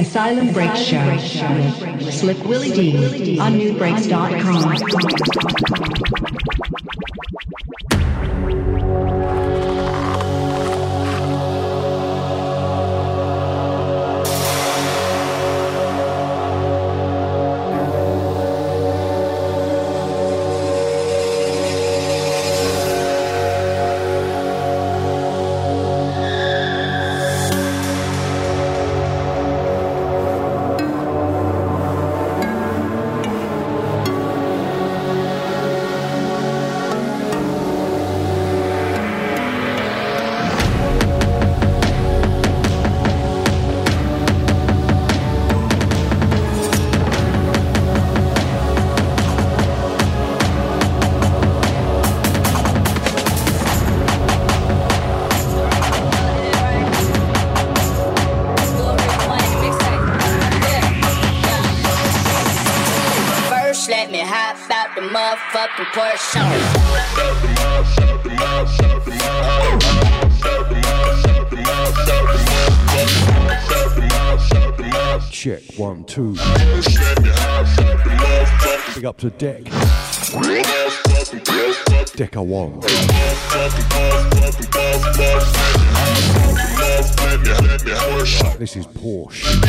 Asylum Break Show. SlickWillyDee on nubreaks.com. Check one, two. Big up to Deck. Decker one. This is Porsche.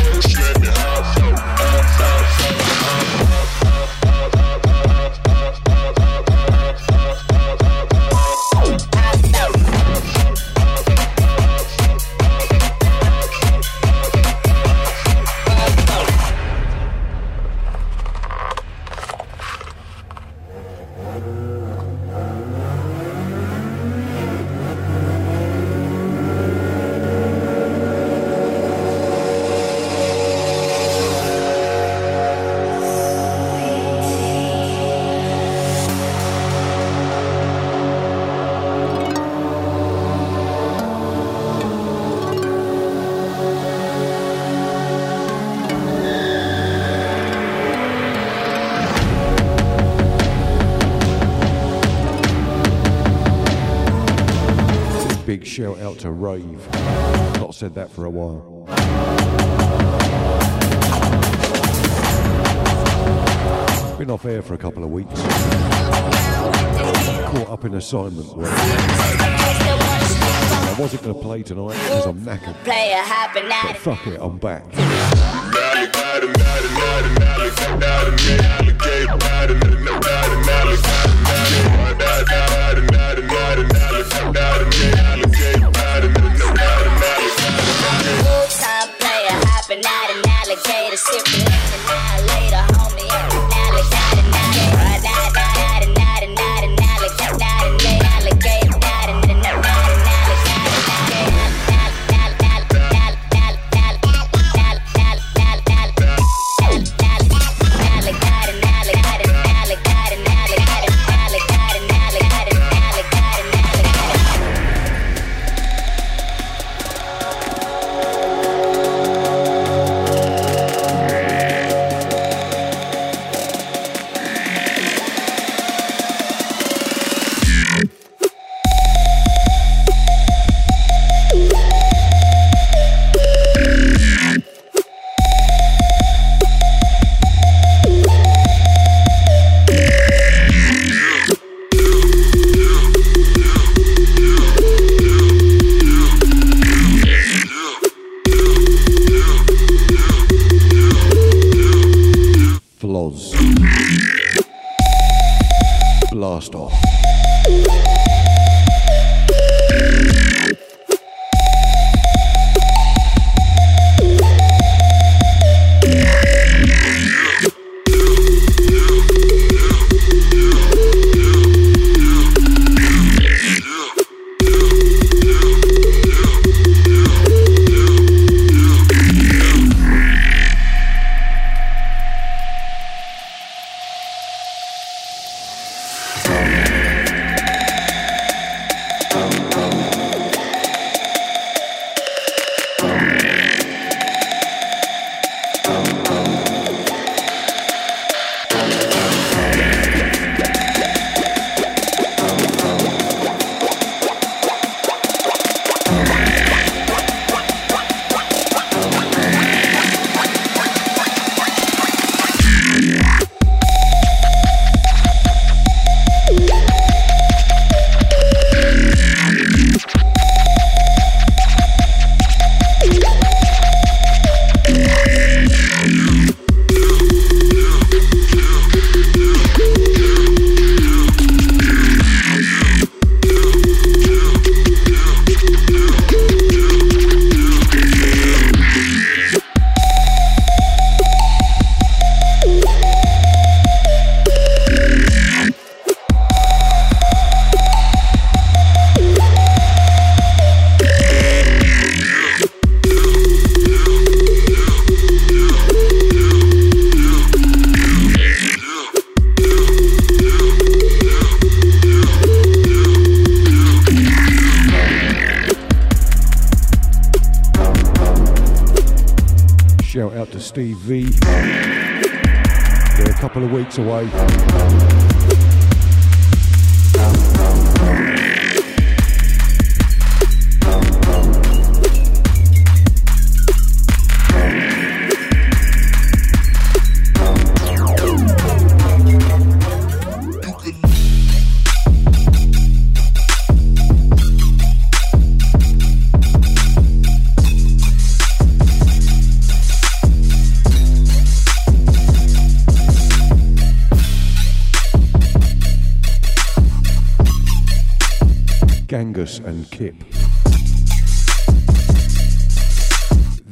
Assignment work. I wasn't going to play tonight because I'm knackered. Player hopping But fuck it, I'm back.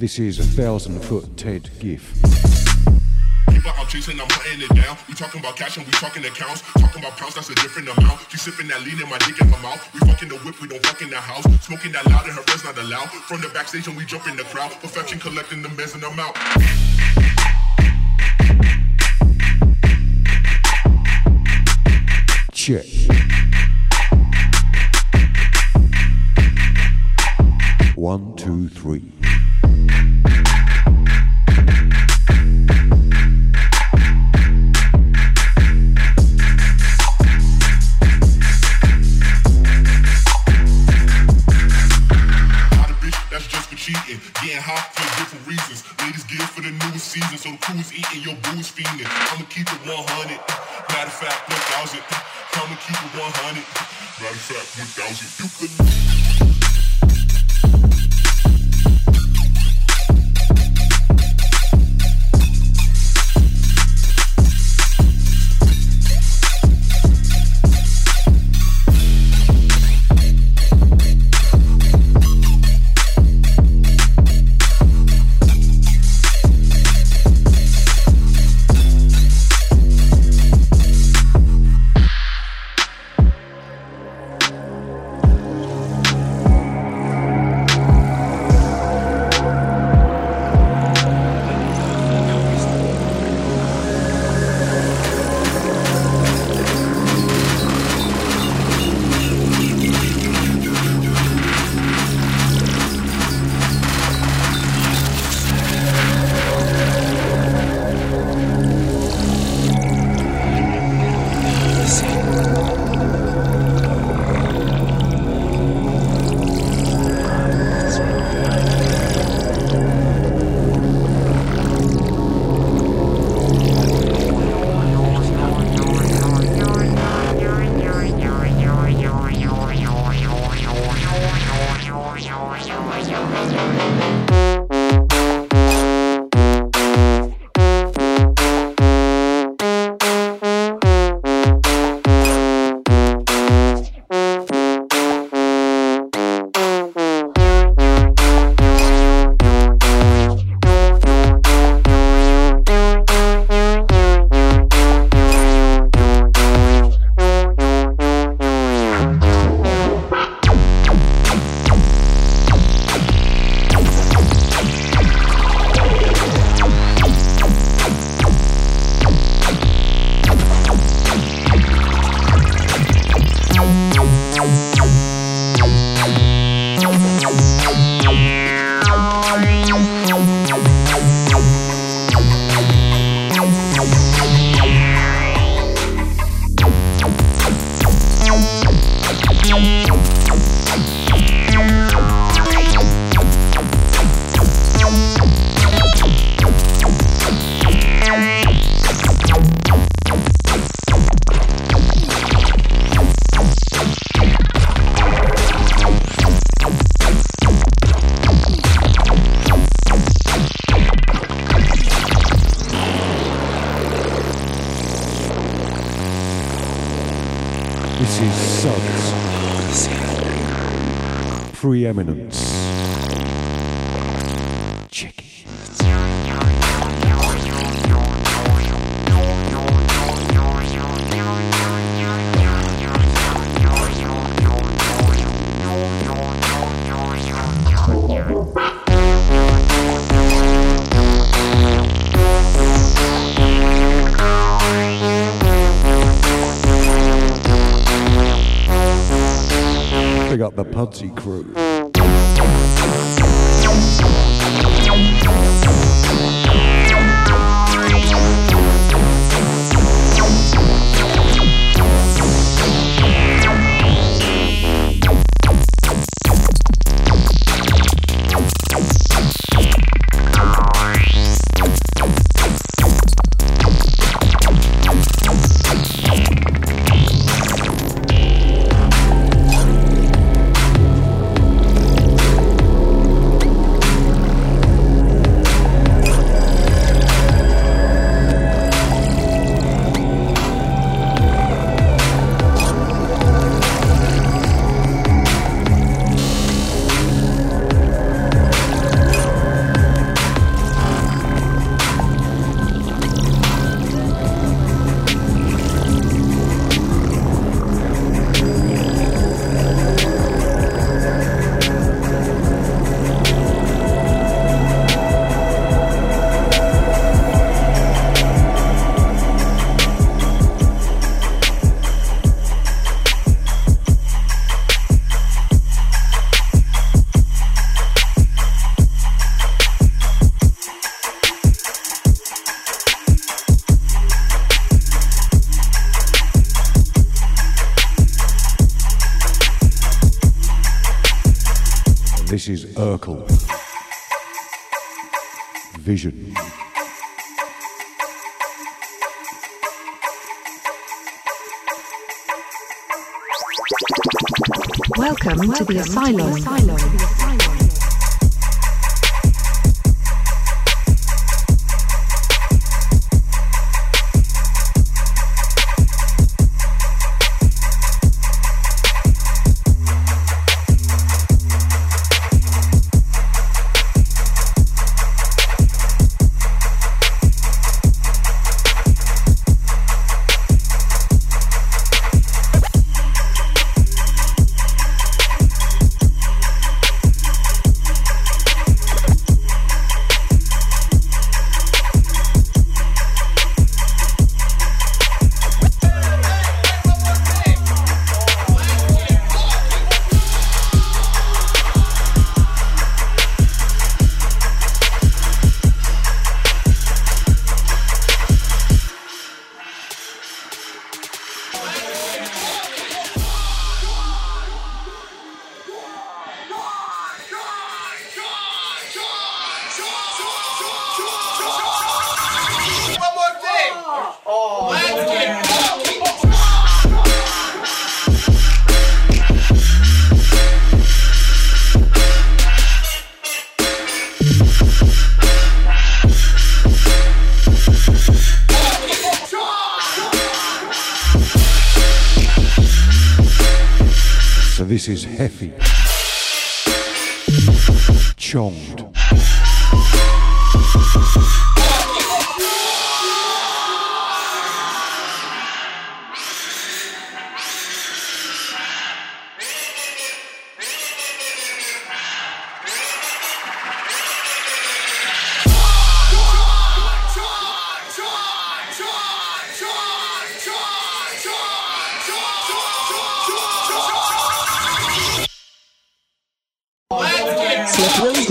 This is a thousand foot Ted GIF. I'm chasing, I'm hunting it down. We talking about cash and we talking accounts. Talking about pounds, that's a different amount. She sipping that lean in my dick in my mouth. We fucking the whip, we don't fuck in the house. Smoking that loud and her friends not allowed. From the backstage and we jump in the crowd. Perfection collecting the mess and them out. Check. One, two, three. Up Welcome, this Slick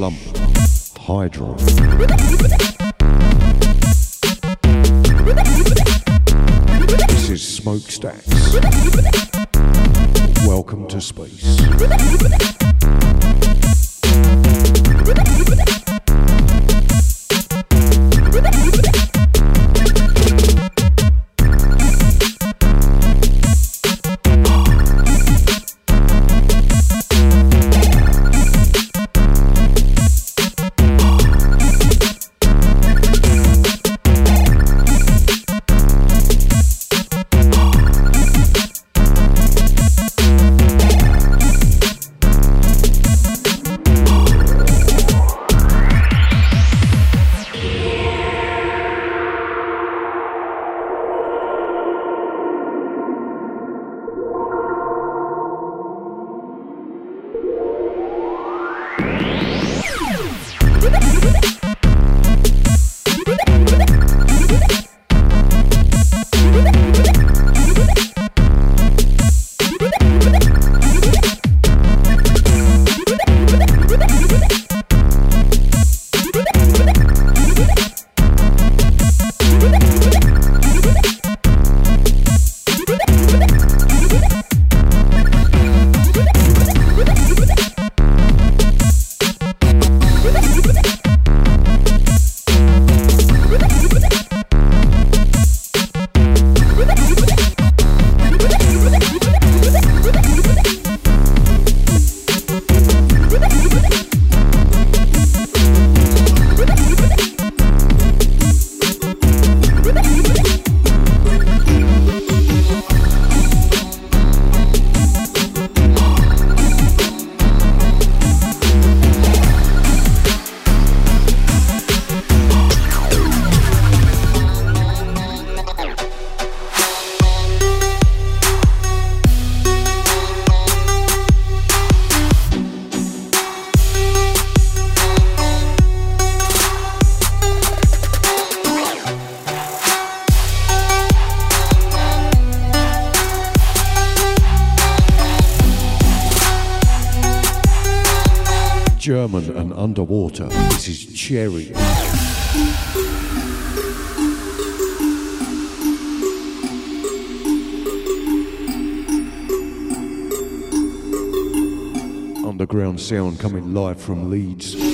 one Cherry. Underground sound coming live from Leeds.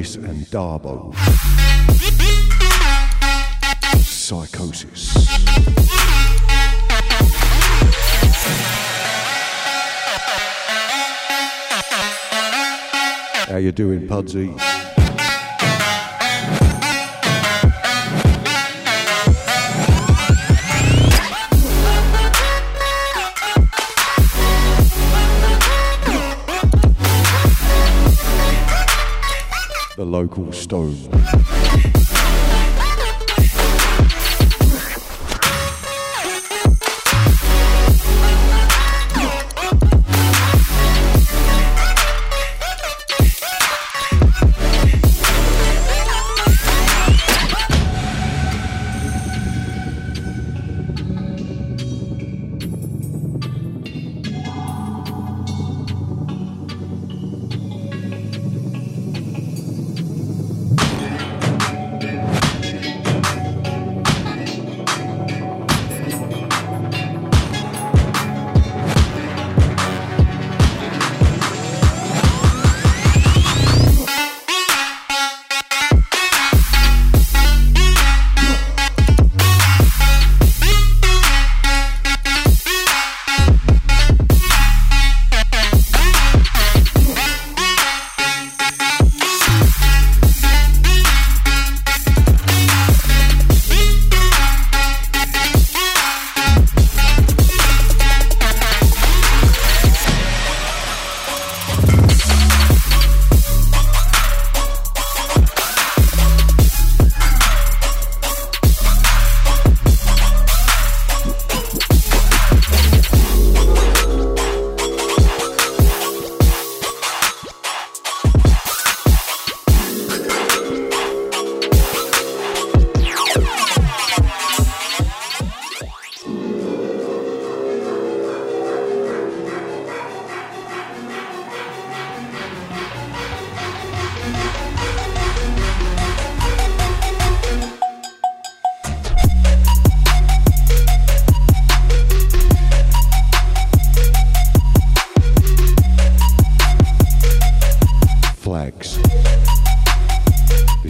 Lewis and Darbo. Psychosis. How you doing, Pudsey? Local stone.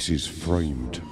This is framed.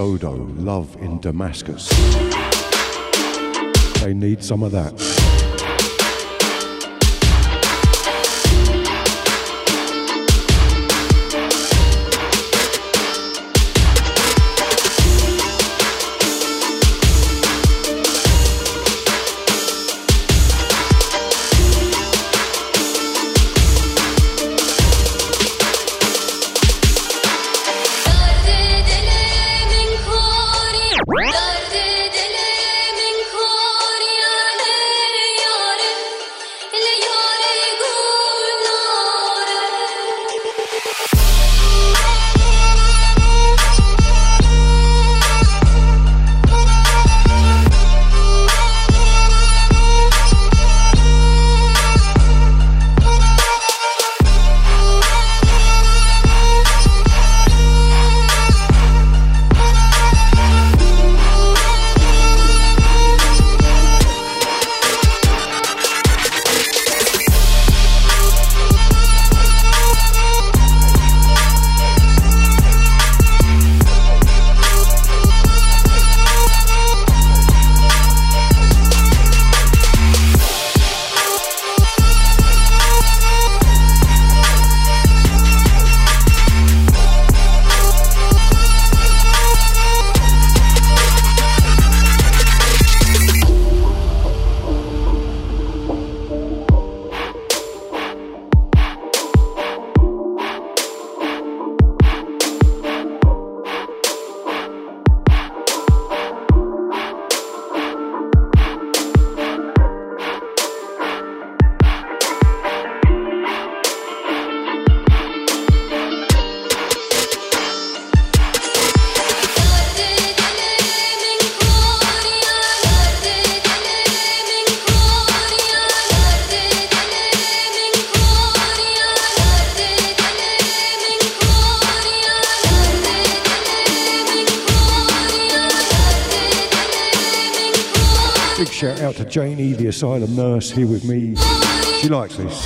Dodo, Love in Damascus. They need some of that. Asylum nurse, here with me. She likes this.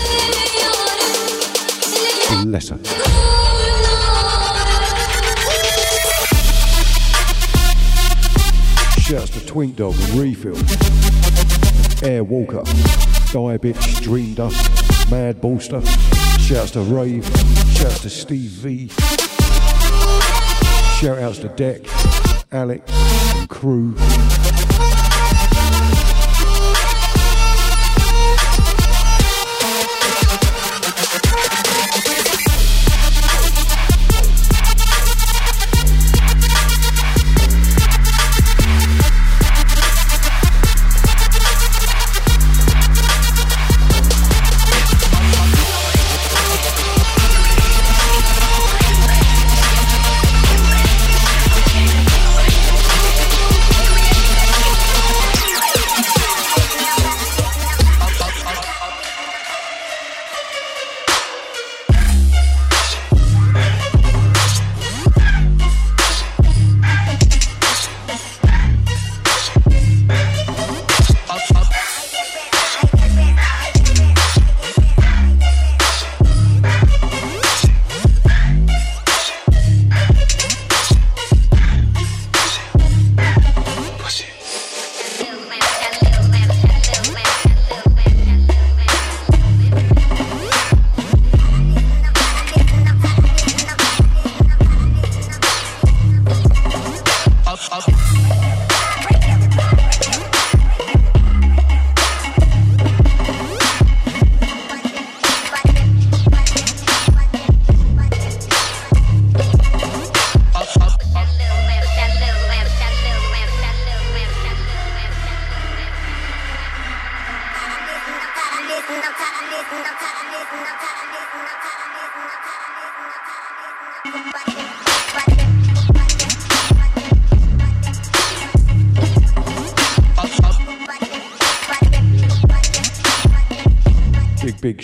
Bless her. Shouts to Twink Dog, Refill, Air Walker, Die Bitch, Dream Dust, Mad Bolster. Shouts to Rave. Shouts to Steve V. Shout outs to Deck, Alex, and crew.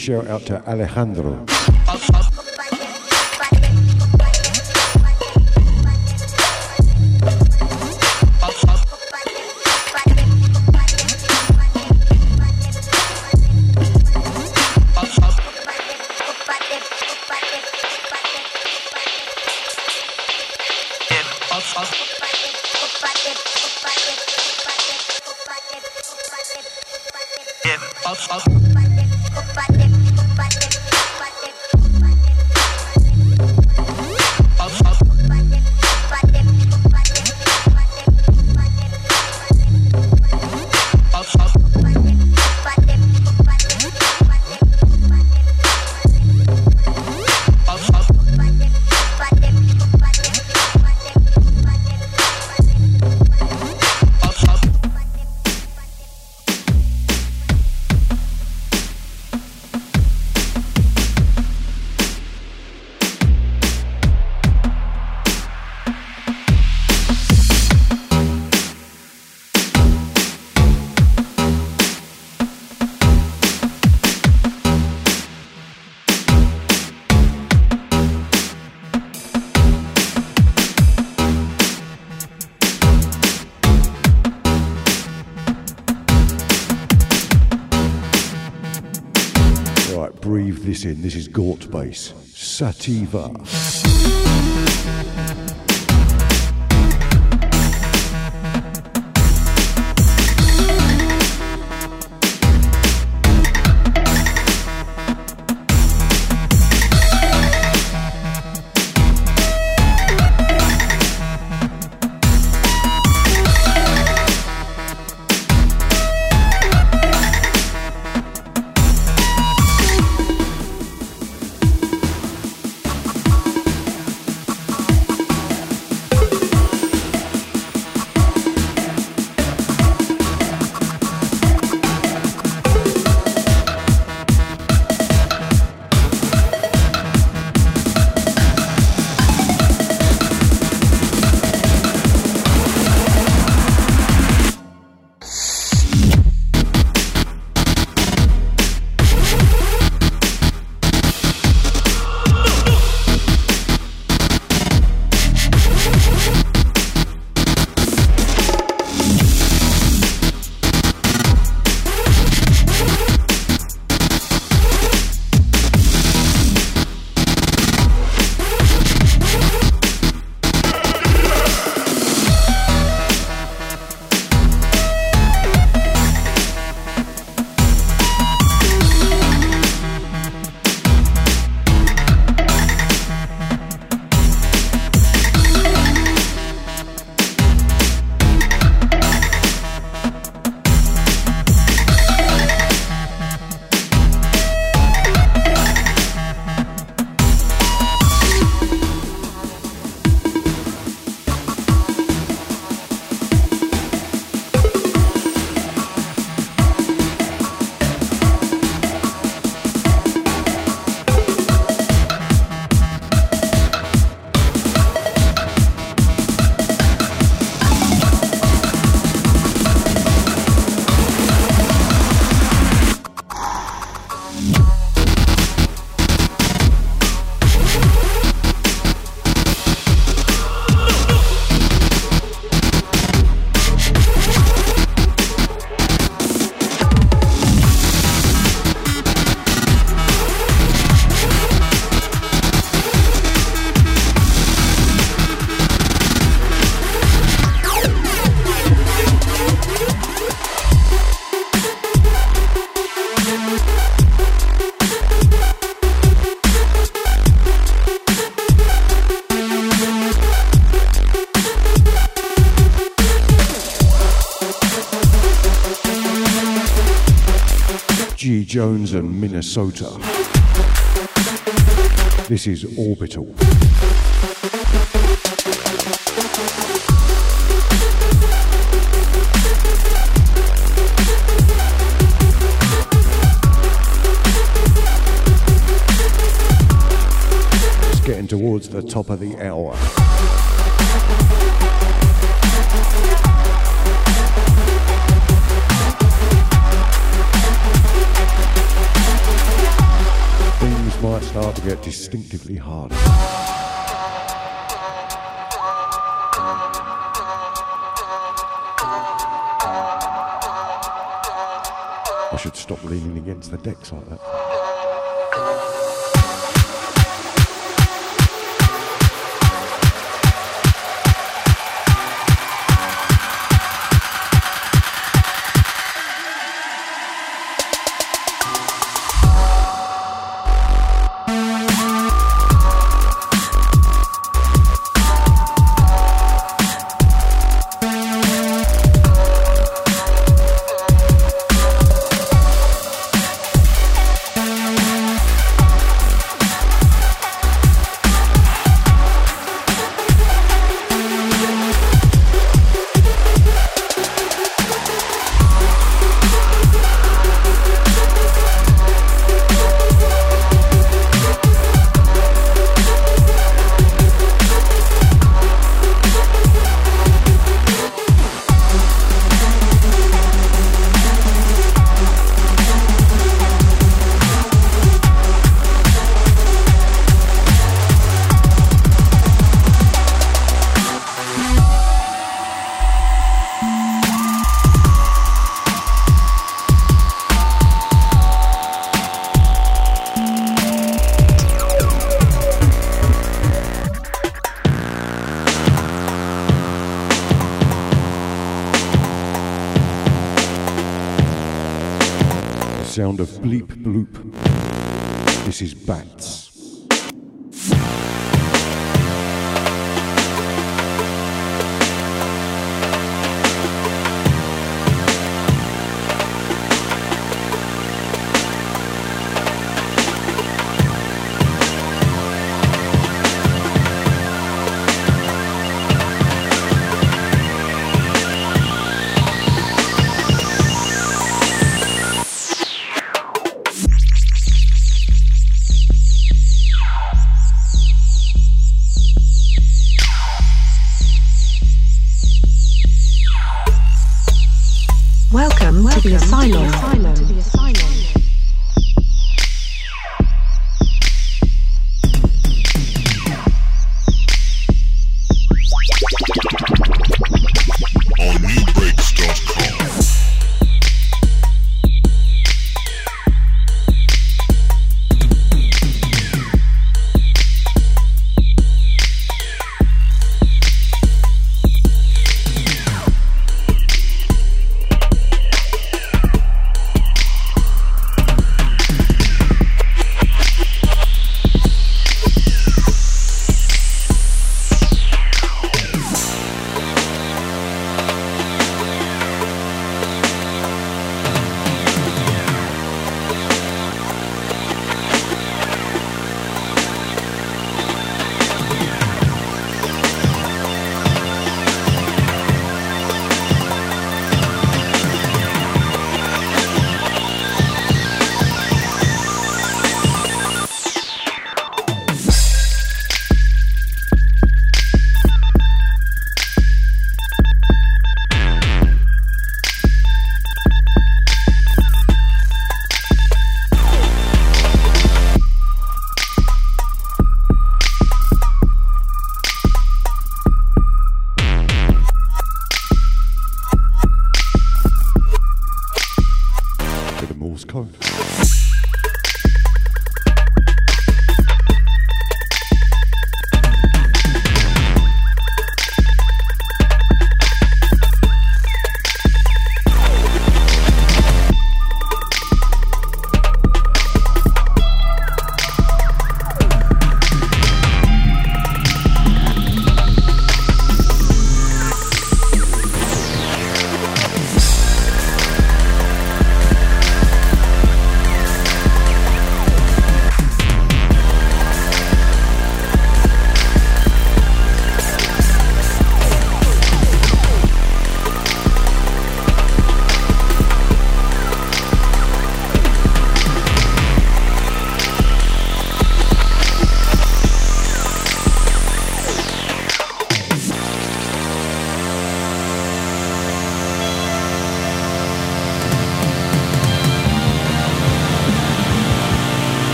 Shout out to Alejandro. Sativa. Minnesota. This is Orbital. Let's get into towards the top of the hour. Should stop leaning against the decks like that.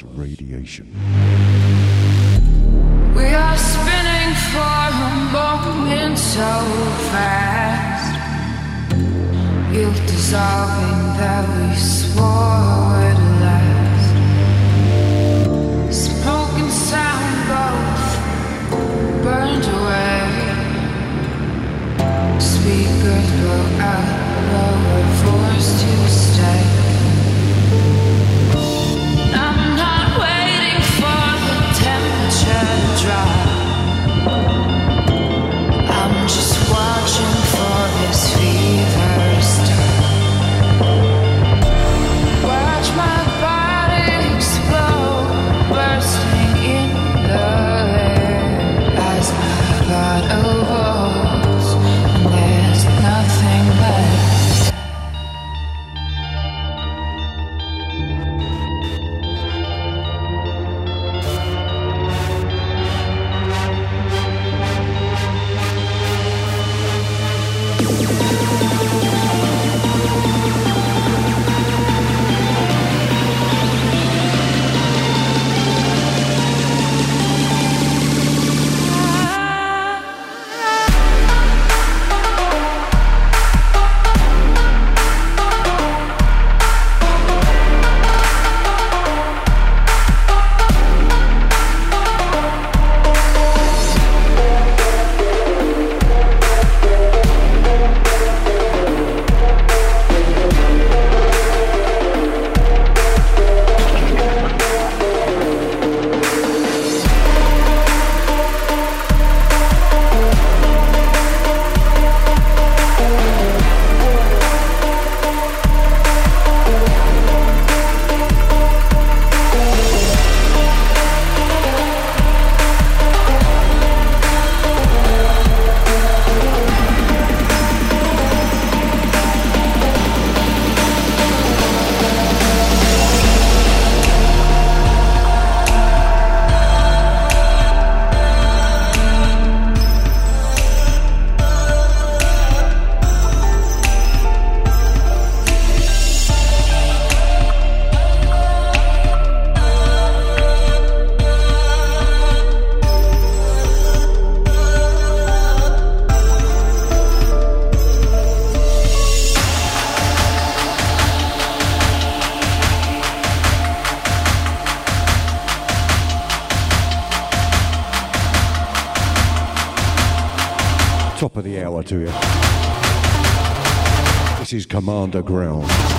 Field base Commander Ground.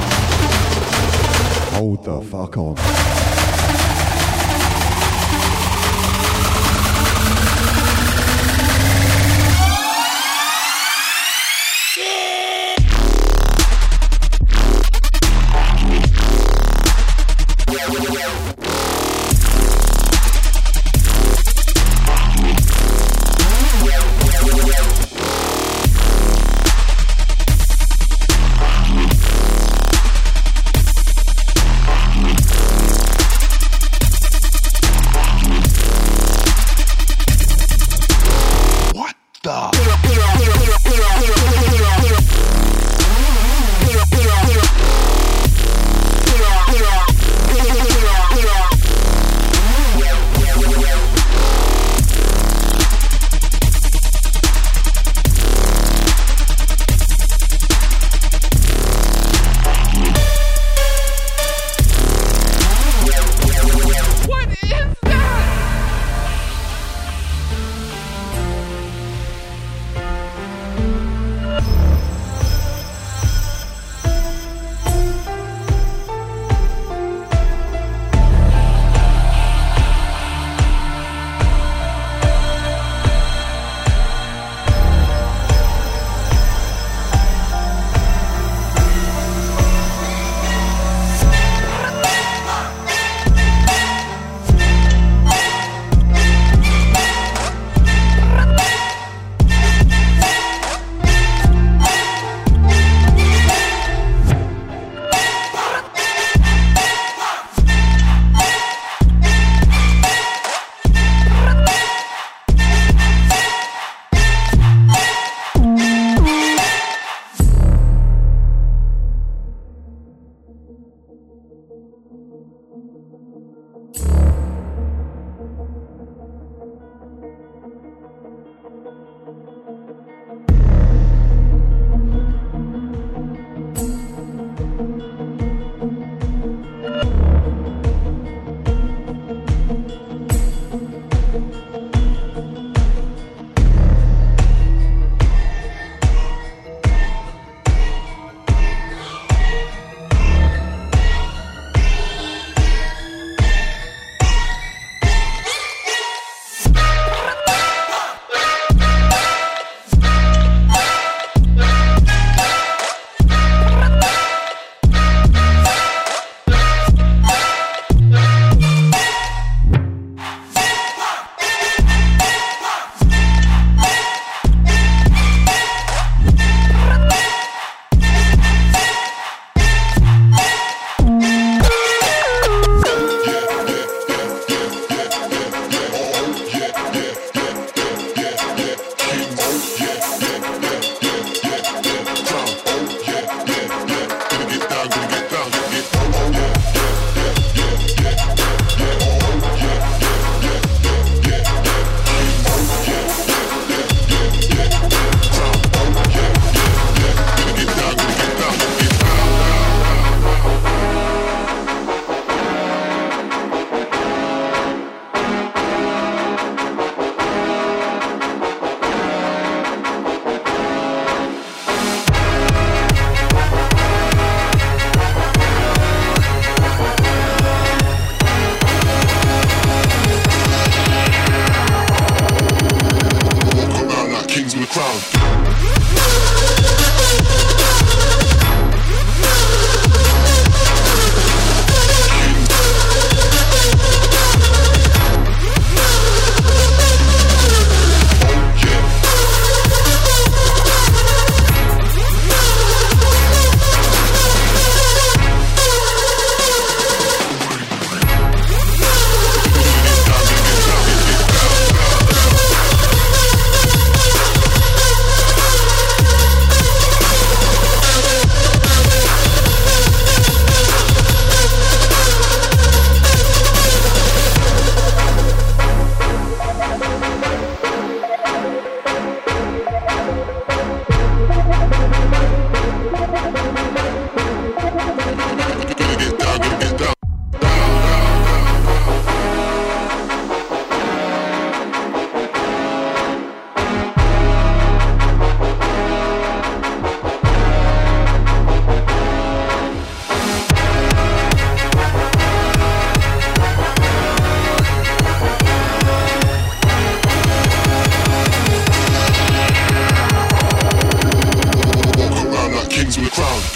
grown.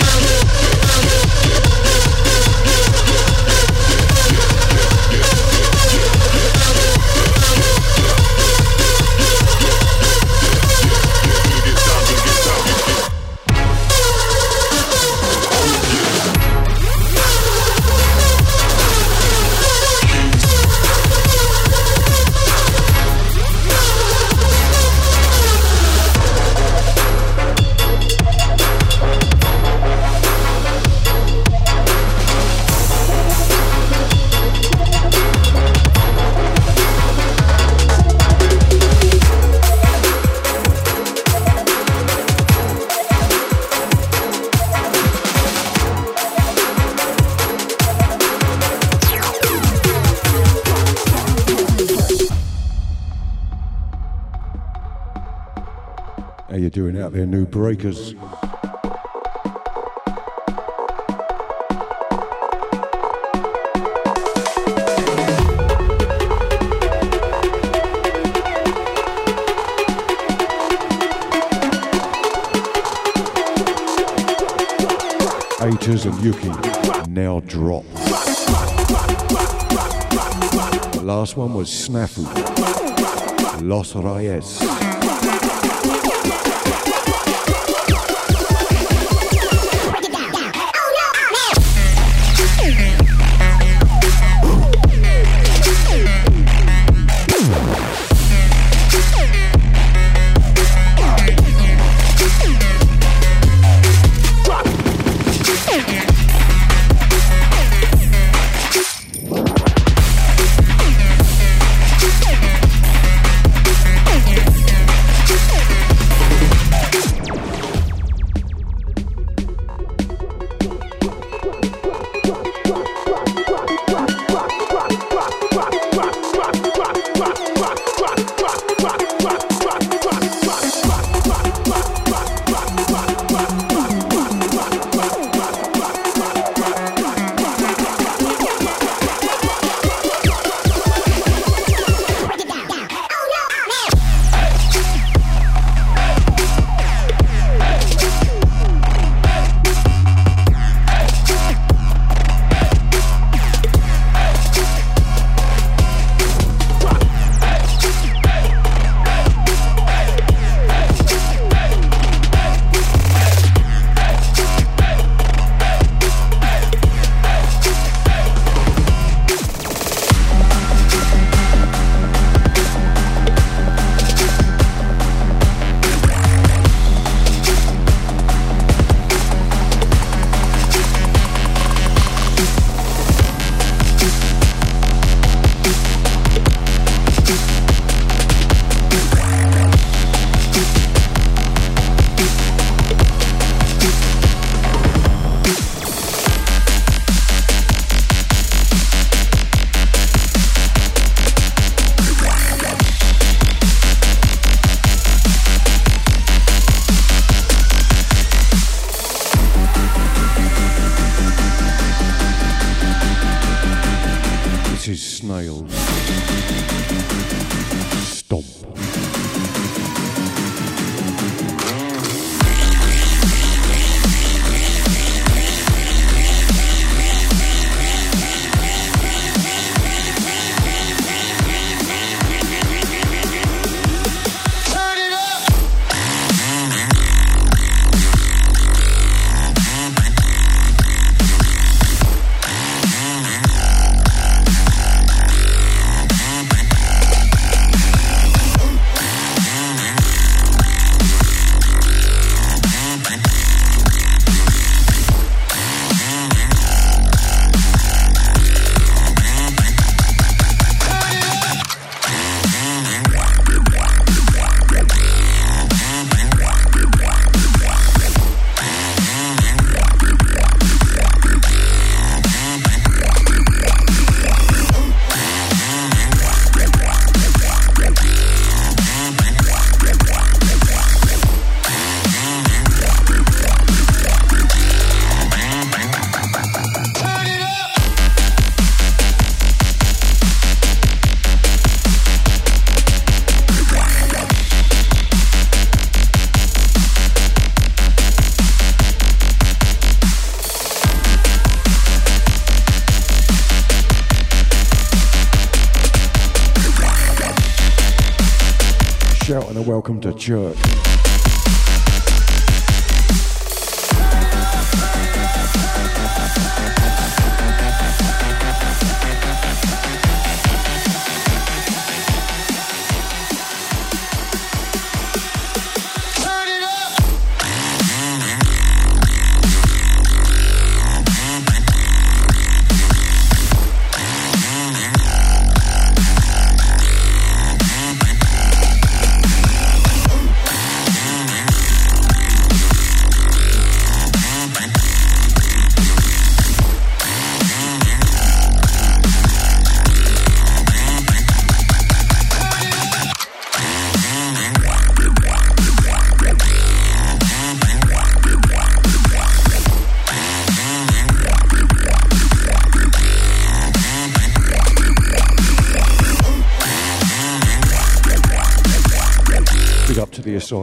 Welcome to church.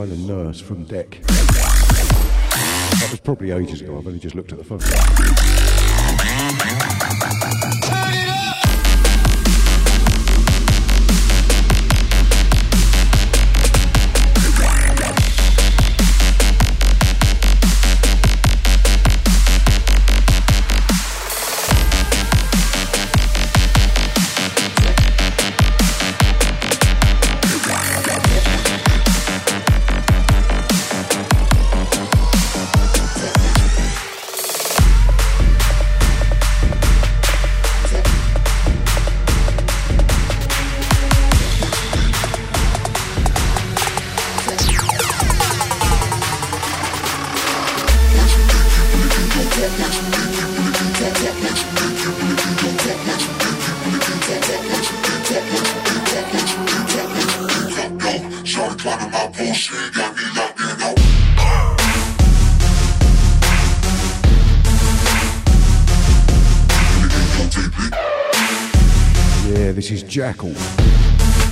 Island Nurse from Deck. That was probably ages ago, I've only just looked at the phone.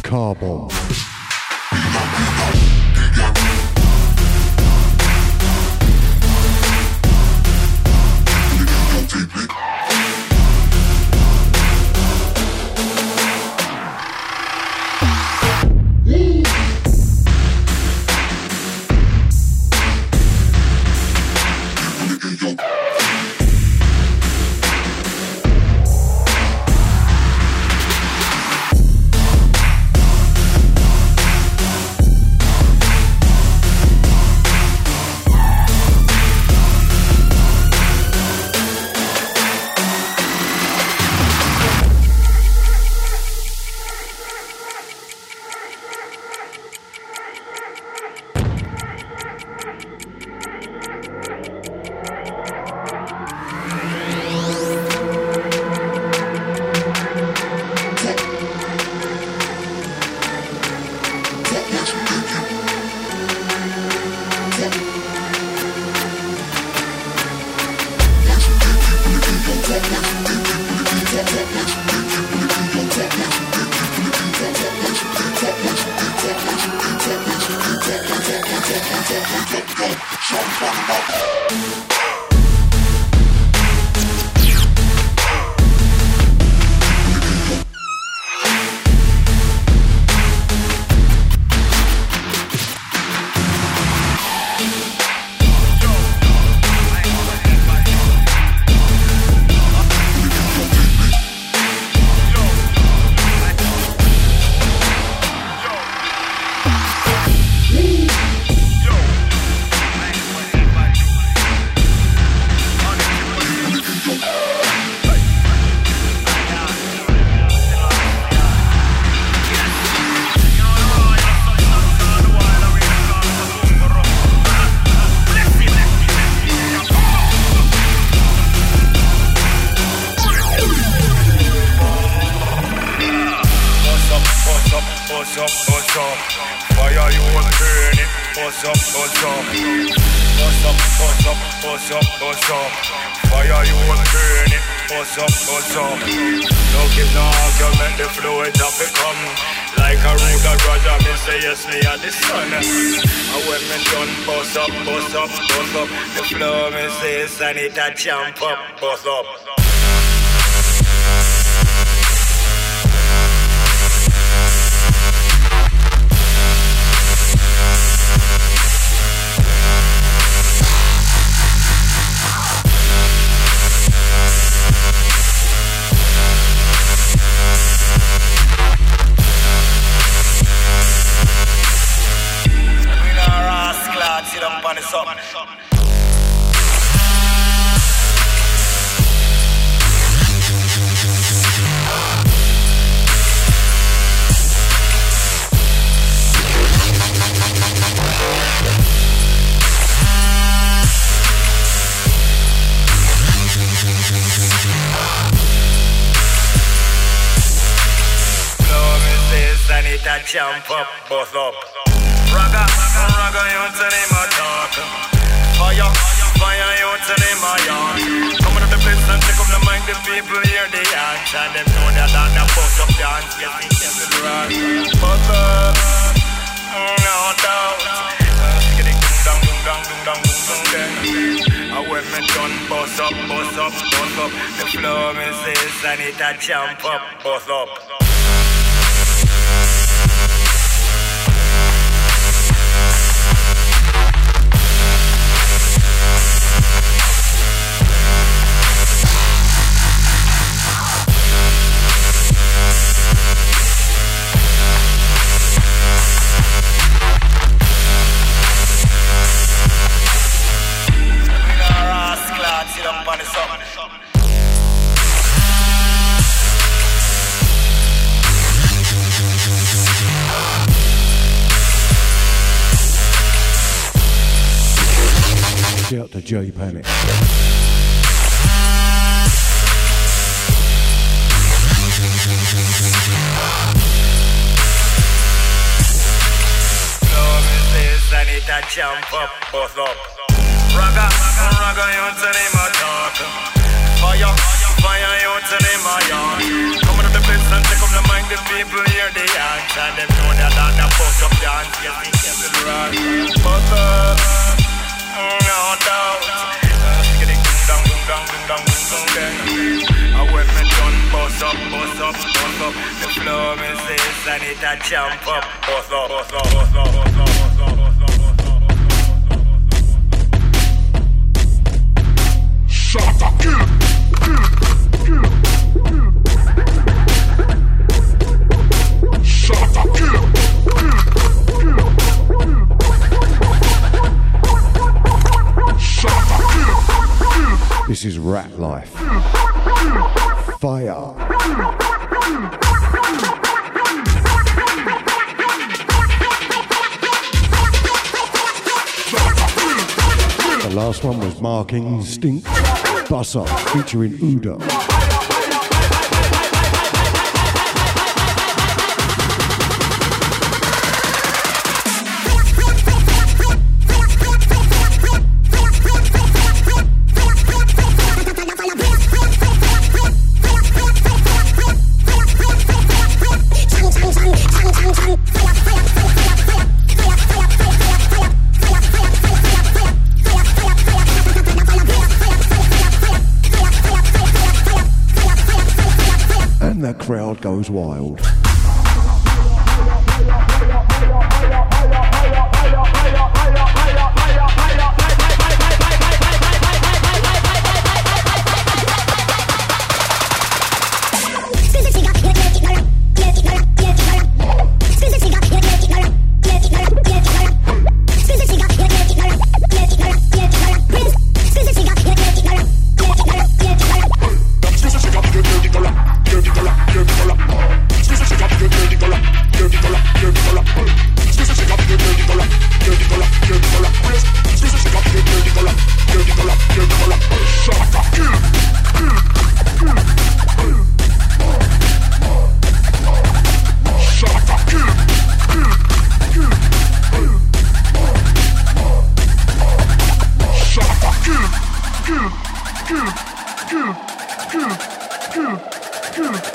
Carbon. higher than a bunch of dance. Yes, it's everywhere. But, up. no doubt. Get it down, down, down, down, down, down, down. And when me done, bust up, bust up, bust up. The floor is says, and it to jump up, bust up. On the sun. Shout to J Panic. Me says I need to jump up, bust up. Raga, raga, a talk. Fire, fire, you to name a yarn. Come to the place and take up the mic, the people hear the dance. And them know that I'm the bust up dance. We can be rock. And when me done bust up, bust up, bust up, the floor me says I need to jump up, bust up, bust up, bust up, bust up, bust up, This is Rat Life. Fire. The last one was Mark Instinct. Bus Up featuring Uda. Goes wild. two, two.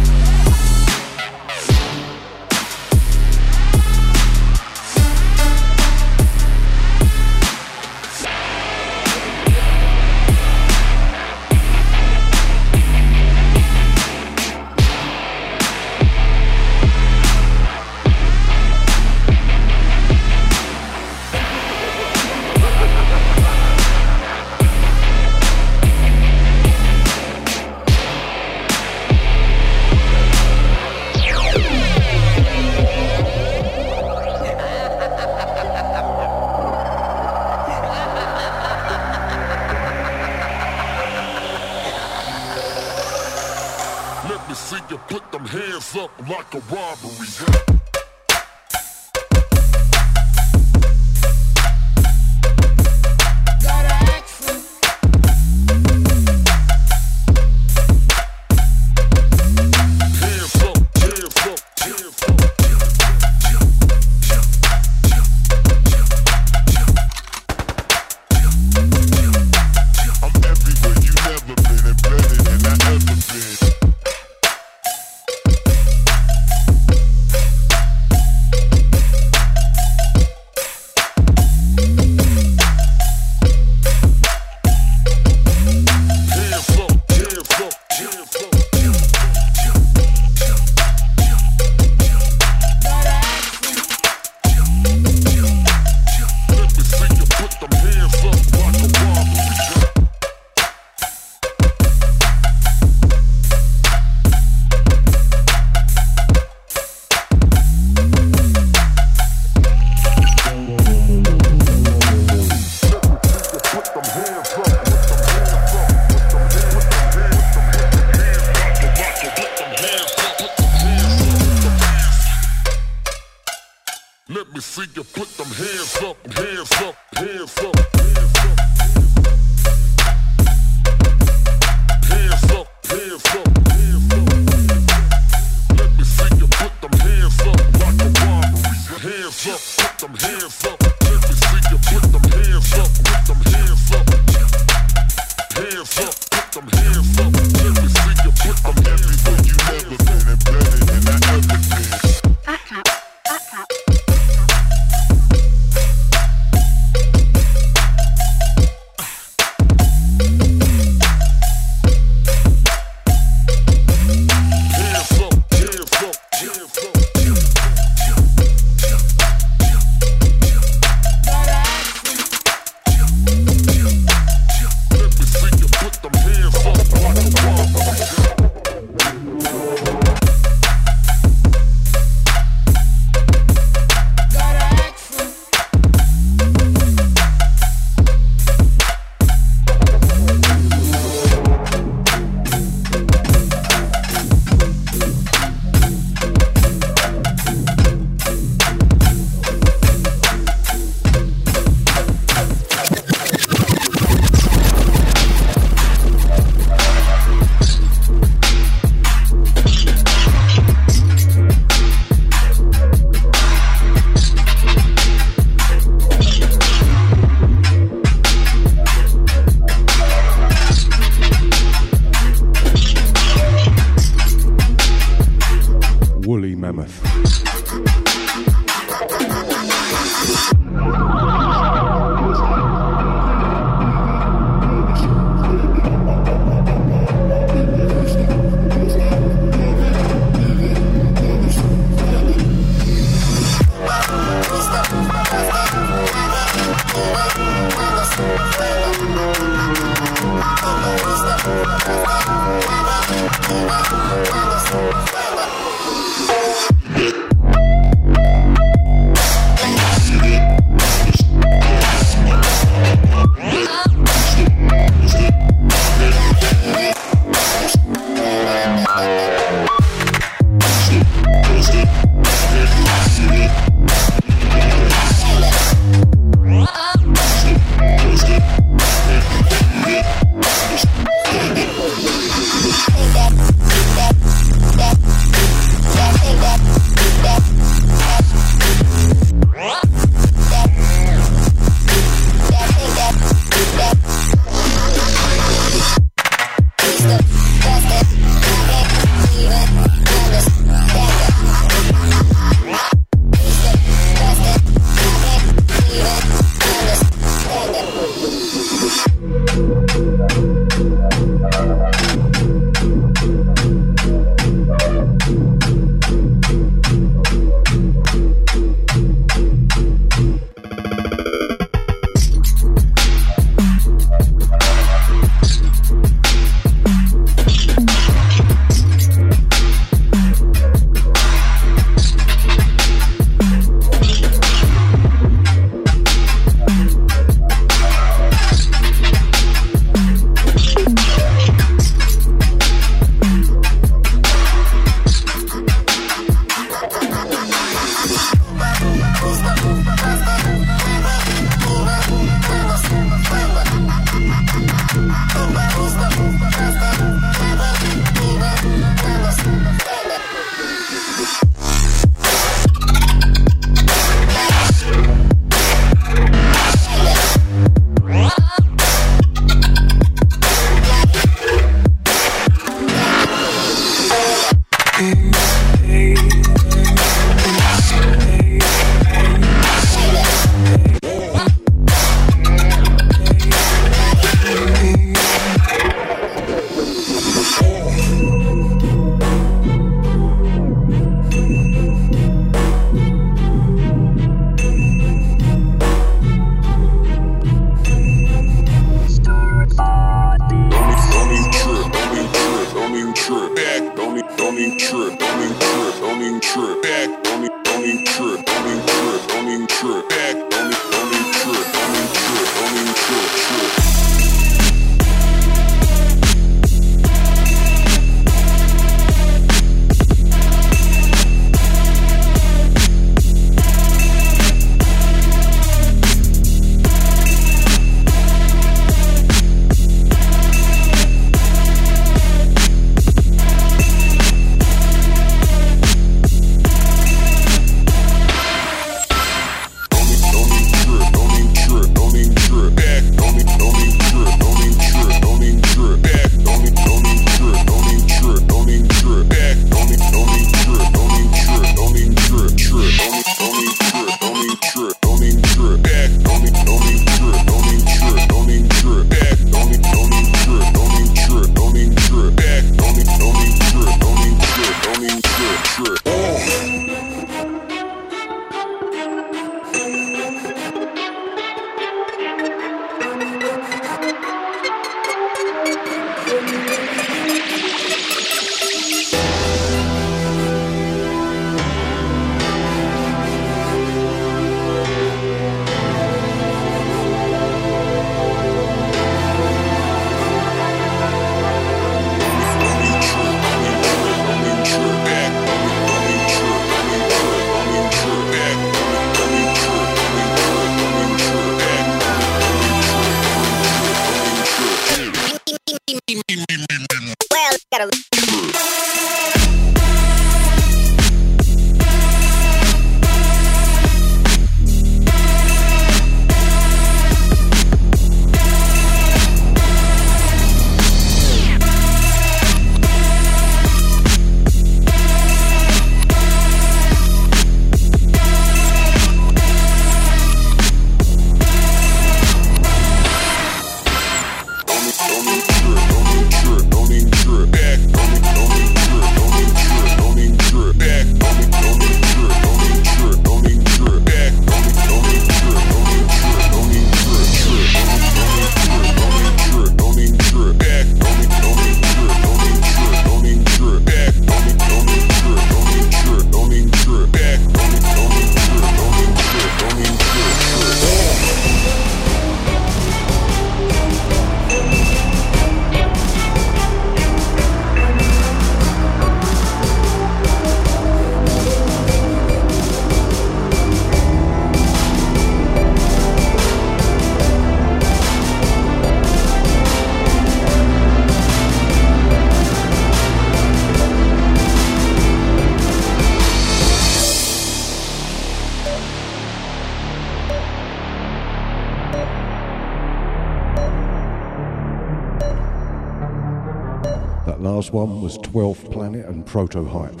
Was 12th Planet and Protohype.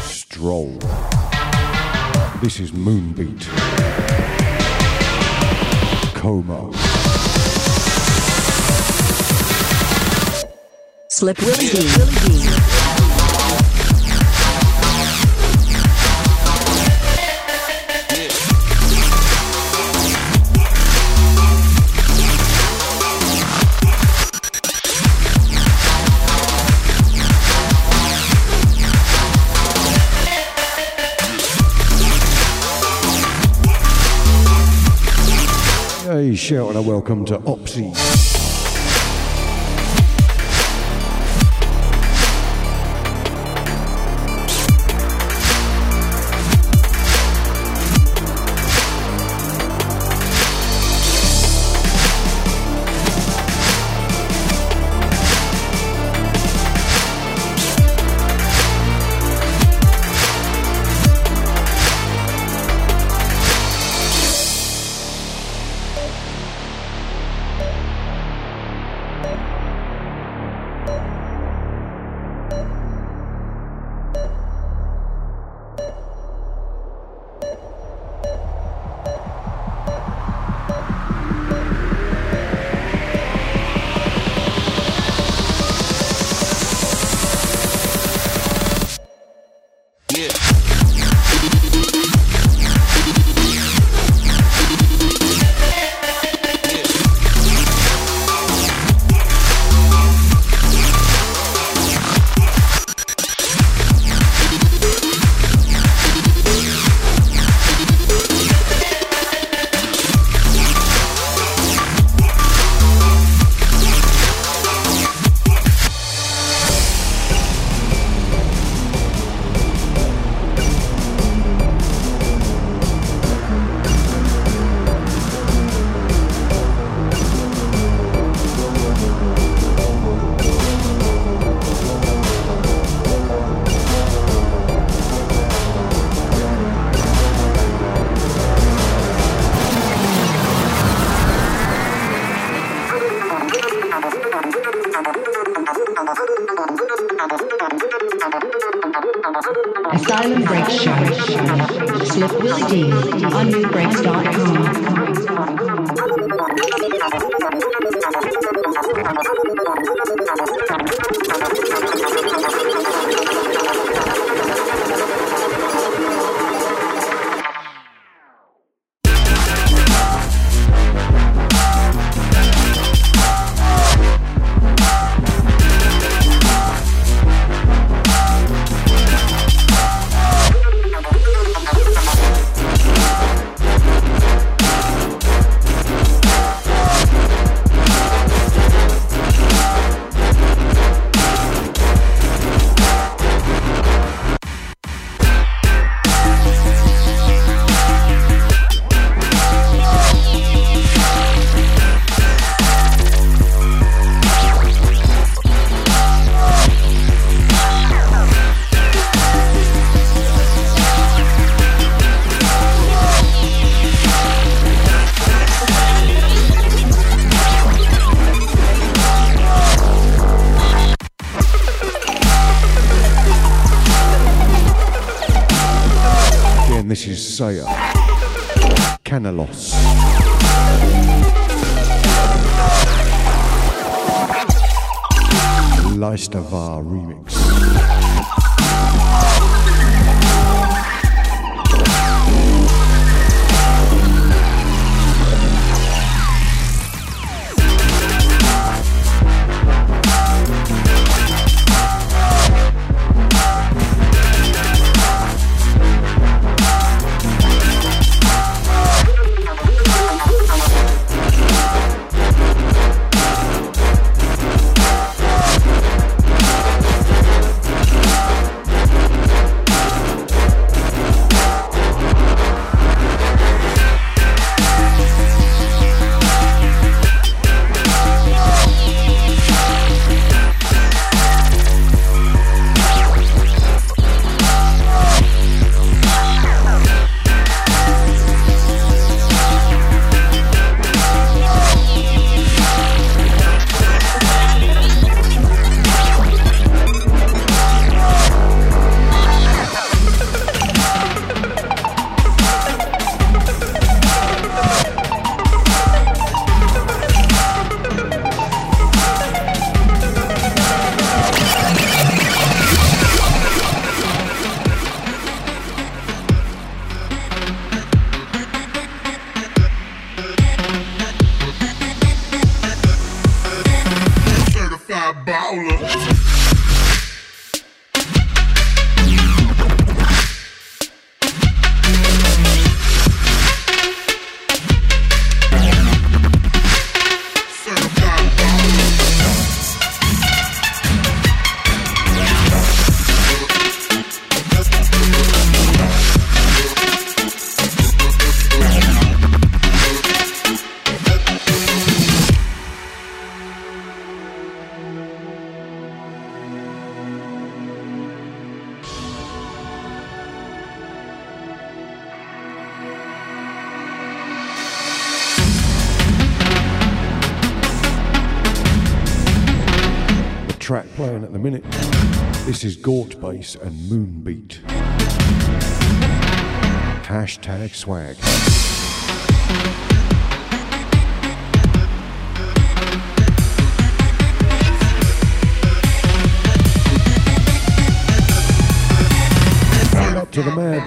Stroll. This is Moonbeat. Coma. Slip Willy D. shout and a welcome to Opsy. This is Gort Bass and Moonbeat. Hashtag swag. Up to the Mad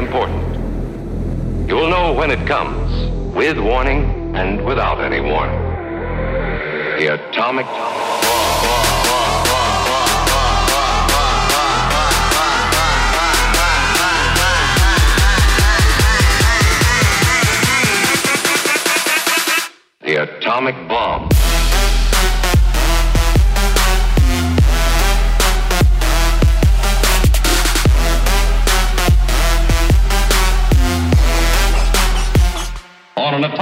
Bolster.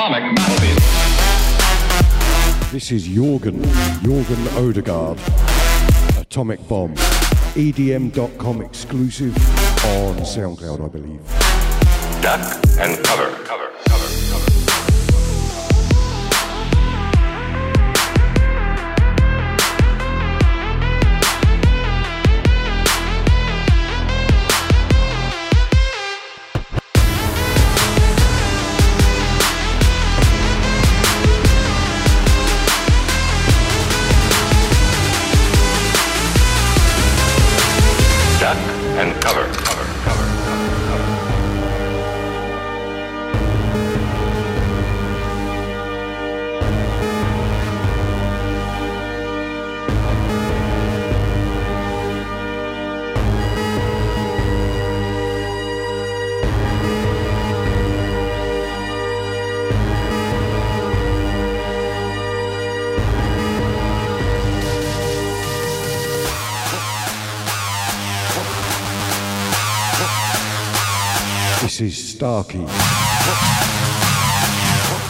Atomic battlefield. This is Jorgen, Jorgen Odegaard, Atomic Bomb. EDM.com exclusive on SoundCloud, I believe. Duck and cover.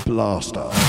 Blaster.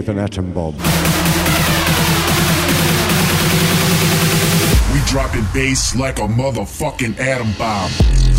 with an atom bomb. We dropping bass like a motherfucking atom bomb.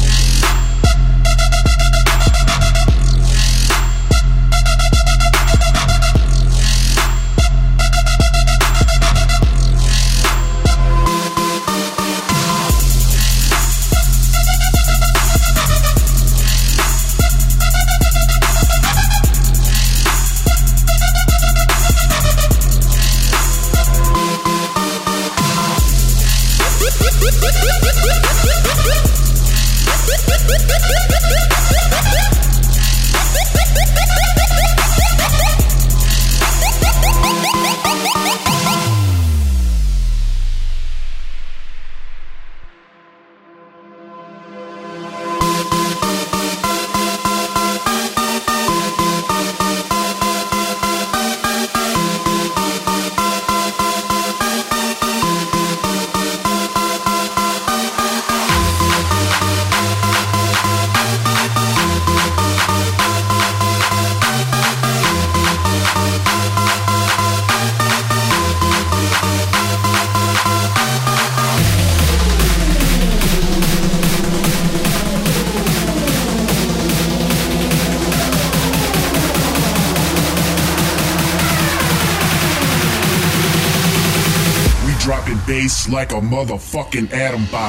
Motherfucking atom bomb.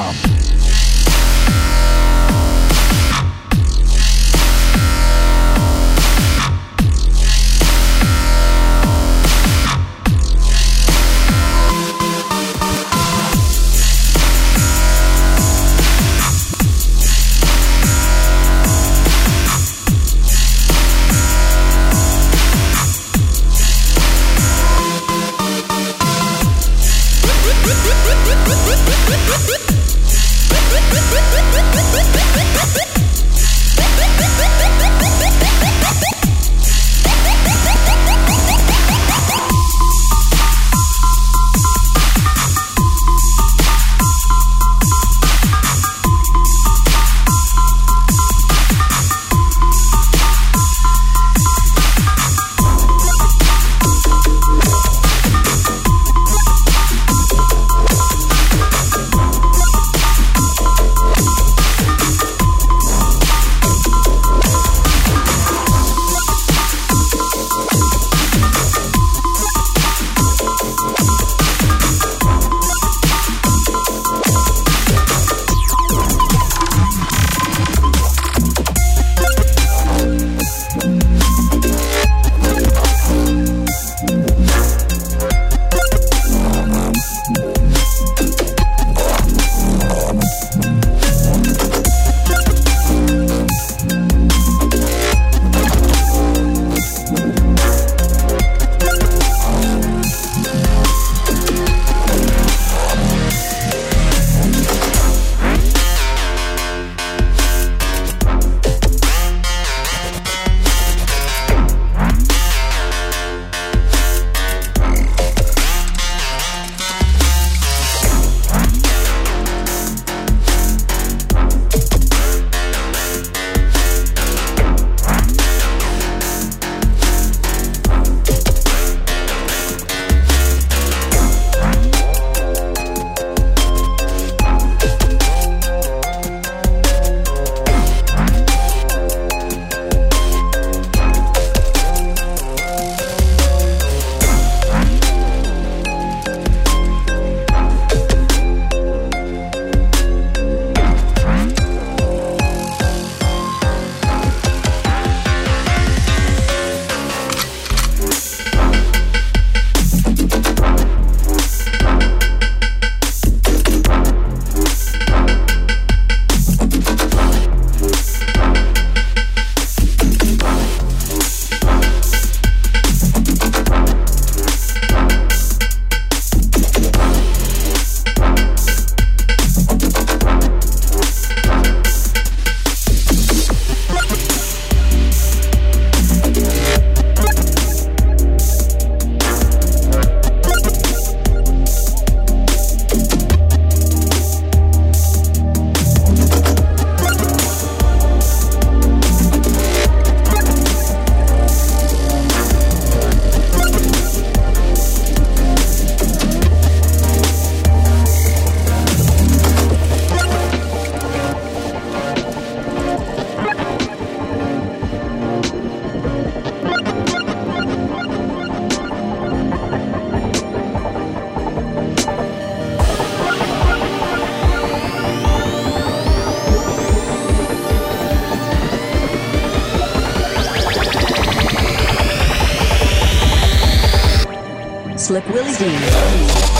SlickWillyDee.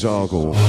Zargle.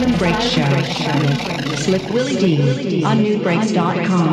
Asylum Break Show. SlickWillyDee on nubreaks.com.